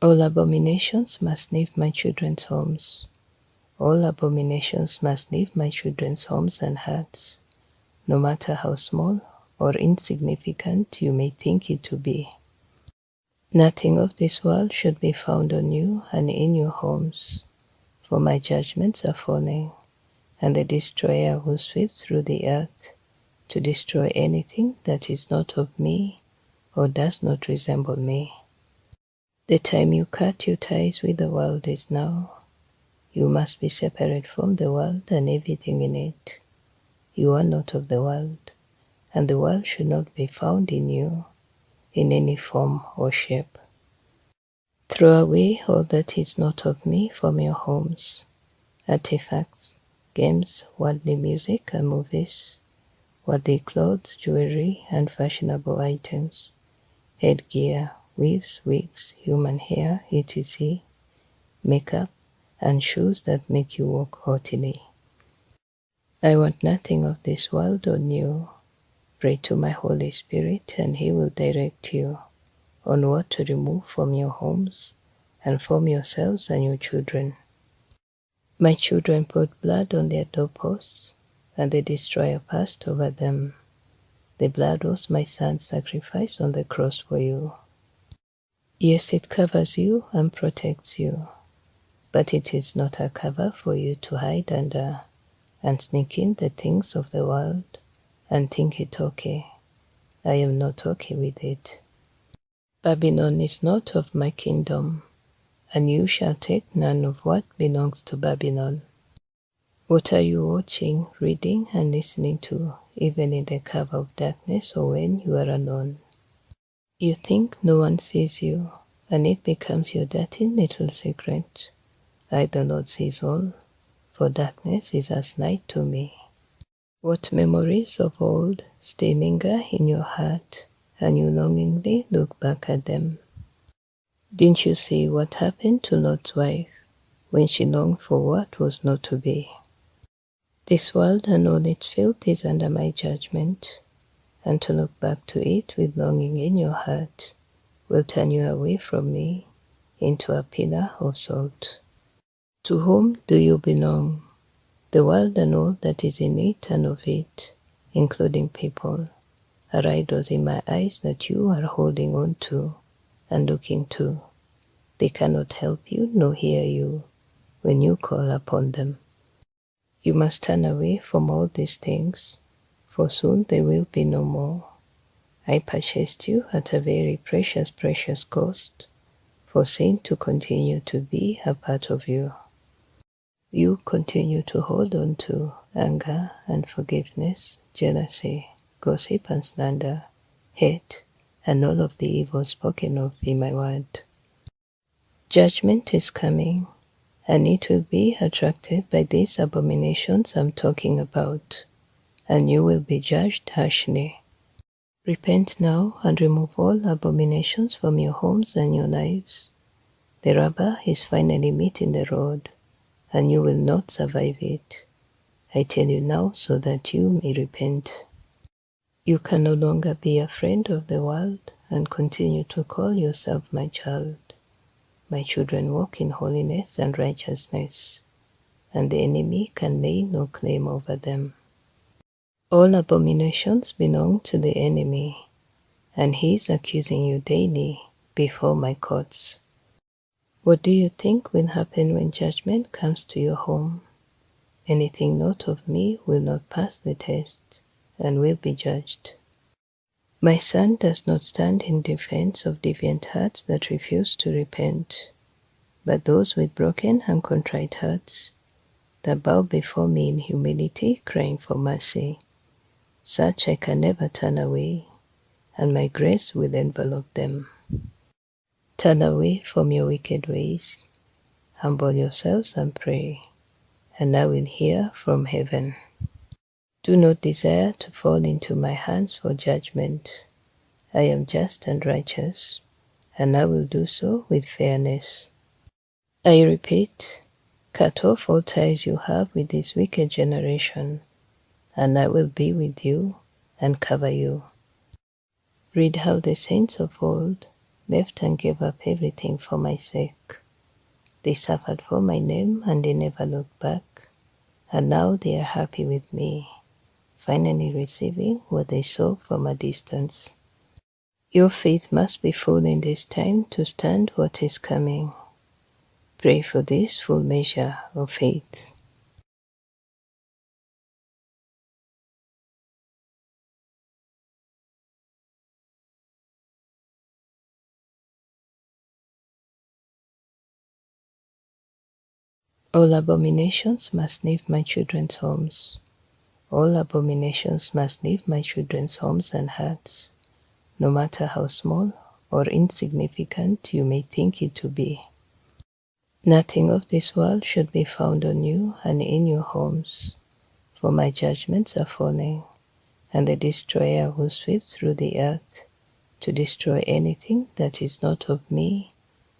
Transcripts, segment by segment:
All abominations must leave my children's homes. All abominations must leave my children's homes and hearts, no matter how small or insignificant you may think it to be. Nothing of this world should be found on you and in your homes, for my judgments are falling, and the destroyer will sweep through the earth to destroy anything that is not of me or does not resemble me. The time you cut your ties with the world is now. You must be separate from the world and everything in it. You are not of the world, and the world should not be found in you in any form or shape. Throw away all that is not of me from your homes artifacts, games, worldly music and movies, worldly clothes, jewelry, and fashionable items, headgear, weaves, wigs, human hair, etc., makeup, and shoes that make you walk haughtily. I want nothing of this world or new. Pray to my Holy Spirit, and He will direct you on what to remove from your homes and from yourselves and your children. My children put blood on their doorposts, and the destroyer passed over them. The blood was my son's sacrifice on the cross for you. Yes, it covers you and protects you, but it is not a cover for you to hide under and sneak in the things of the world and think it okay. I am not okay with it. Babylon is not of my kingdom, and you shall take none of what belongs to Babylon. What are you watching, reading, and listening to, even in the cover of darkness or when you are alone? You think no one sees you, and it becomes your dirty little secret. I, the Lord, sees all, for darkness is as night to me. What memories of old still linger in your heart, and you longingly look back at them. Didn't you see what happened to Lot's wife when she longed for what was not to be? This world and all its filth is under my judgment, and to look back to it with longing in your heart will turn you away from me into a pillar of salt. To whom do you belong? The world and all that is in it and of it, including people, are idols in my eyes that you are holding on to and looking to. They cannot help you nor hear you when you call upon them. You must turn away from all these things, for soon they will be no more. I purchased you at a very precious, precious cost, for sin to continue to be a part of you you continue to hold on to anger and forgiveness, jealousy, gossip and slander, hate, and all of the evil spoken of in my word. Judgment is coming, and it will be attracted by these abominations I'm talking about, and you will be judged harshly. Repent now and remove all abominations from your homes and your lives. The rubber is finally meeting the road and you will not survive it. I tell you now so that you may repent. You can no longer be a friend of the world and continue to call yourself my child. My children walk in holiness and righteousness, and the enemy can lay no claim over them. All abominations belong to the enemy, and he is accusing you daily before my courts. What do you think will happen when judgment comes to your home? Anything not of me will not pass the test and will be judged. My son does not stand in defense of deviant hearts that refuse to repent, but those with broken and contrite hearts that bow before me in humility, crying for mercy. Such I can never turn away, and my grace will envelop them. Turn away from your wicked ways, humble yourselves and pray, and I will hear from heaven. Do not desire to fall into my hands for judgment. I am just and righteous, and I will do so with fairness. I repeat, cut off all ties you have with this wicked generation, and I will be with you and cover you. Read how the saints of old left and gave up everything for my sake. They suffered for my name and they never looked back. And now they are happy with me, finally receiving what they saw from a distance. Your faith must be full in this time to stand what is coming. Pray for this full measure of faith. All abominations must leave my children's homes. All abominations must leave my children's homes and hearts, no matter how small or insignificant you may think it to be. Nothing of this world should be found on you and in your homes, for my judgments are falling, and the destroyer will sweep through the earth to destroy anything that is not of me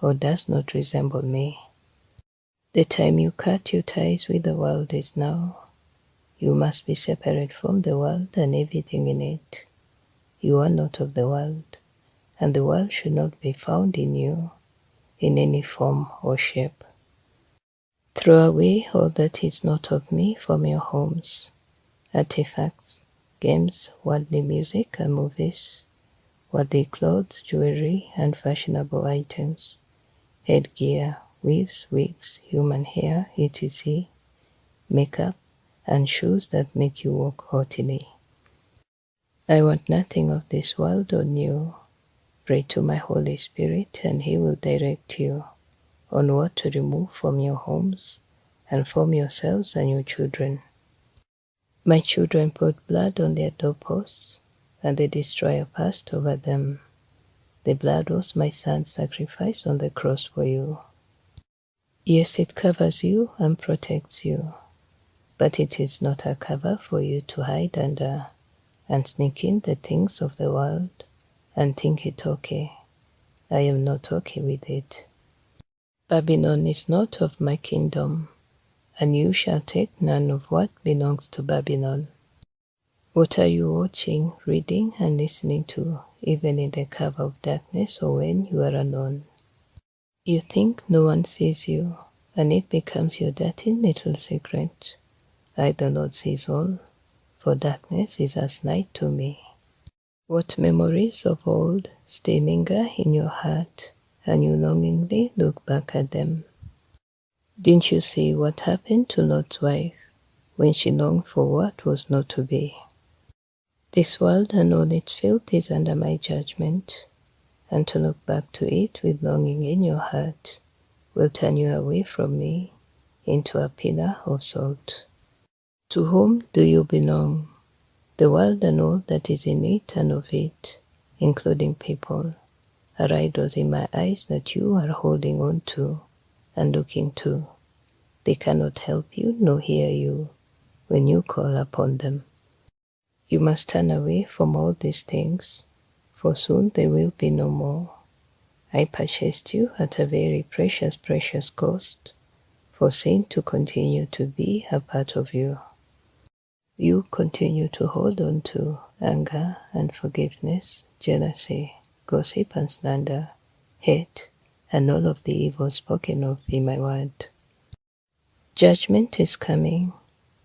or does not resemble me. The time you cut your ties with the world is now. You must be separate from the world and everything in it. You are not of the world, and the world should not be found in you in any form or shape. Throw away all that is not of me from your homes, artifacts, games, worldly music and movies, worldly clothes, jewelry, and fashionable items, headgear, weaves, wigs, human hair, etc., makeup, and shoes that make you walk haughtily. I want nothing of this world or new. Pray to my Holy Spirit, and He will direct you on what to remove from your homes and from yourselves and your children. My children put blood on their doorposts, and the destroyer passed over them. The blood was my son's sacrifice on the cross for you. Yes, it covers you and protects you, but it is not a cover for you to hide under and sneak in the things of the world and think it okay. I am not okay with it. Babylon is not of my kingdom, and you shall take none of what belongs to Babylon. What are you watching, reading, and listening to, even in the cover of darkness or when you are alone? You think no one sees you, and it becomes your dirty little secret. I, the Lord, sees all, for darkness is as night to me. What memories of old still linger in your heart, and you longingly look back at them. Didn't you see what happened to Lot's wife when she longed for what was not to be? This world and all its filth is under my judgment and to look back to it with longing in your heart will turn you away from me into a pillar of salt. To whom do you belong? The world and all that is in it and of it, including people, are idols in my eyes that you are holding on to and looking to. They cannot help you nor hear you when you call upon them. You must turn away from all these things for soon they will be no more. I purchased you at a very precious, precious cost, for sin to continue to be a part of you. You continue to hold on to anger and forgiveness, jealousy, gossip and slander, hate, and all of the evil spoken of in my word. Judgment is coming,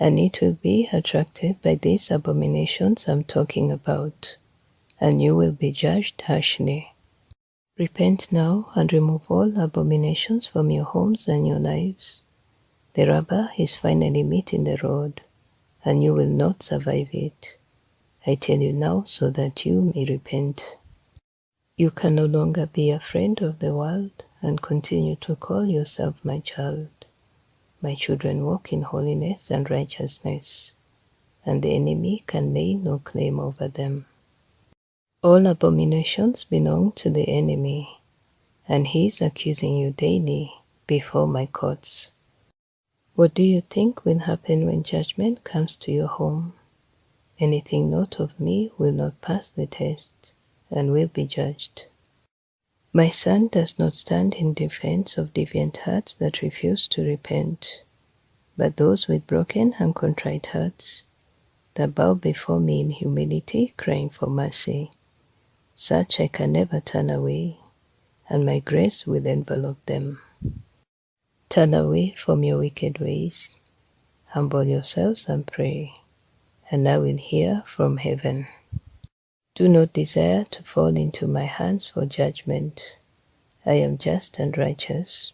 and it will be attracted by these abominations I'm talking about and you will be judged harshly. Repent now and remove all abominations from your homes and your lives. The rubber is finally meeting the road, and you will not survive it. I tell you now so that you may repent. You can no longer be a friend of the world and continue to call yourself my child. My children walk in holiness and righteousness, and the enemy can lay no claim over them. All abominations belong to the enemy, and he is accusing you daily before my courts. What do you think will happen when judgment comes to your home? Anything not of me will not pass the test and will be judged. My son does not stand in defense of deviant hearts that refuse to repent, but those with broken and contrite hearts that bow before me in humility, crying for mercy. Such I can never turn away, and my grace will envelop them. Turn away from your wicked ways, humble yourselves and pray, and I will hear from heaven. Do not desire to fall into my hands for judgment. I am just and righteous,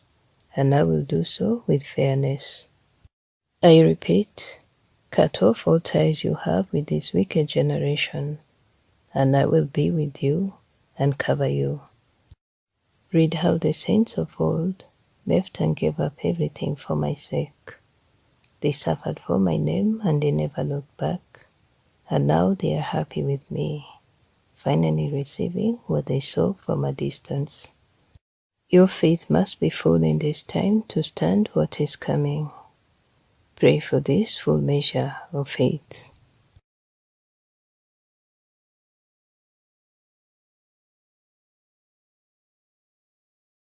and I will do so with fairness. I repeat, cut off all ties you have with this wicked generation, and I will be with you and cover you. Read how the saints of old left and gave up everything for my sake. They suffered for my name and they never looked back, and now they are happy with me finally receiving what they saw from a distance. Your faith must be full in this time to stand what is coming. Pray for this full measure of faith.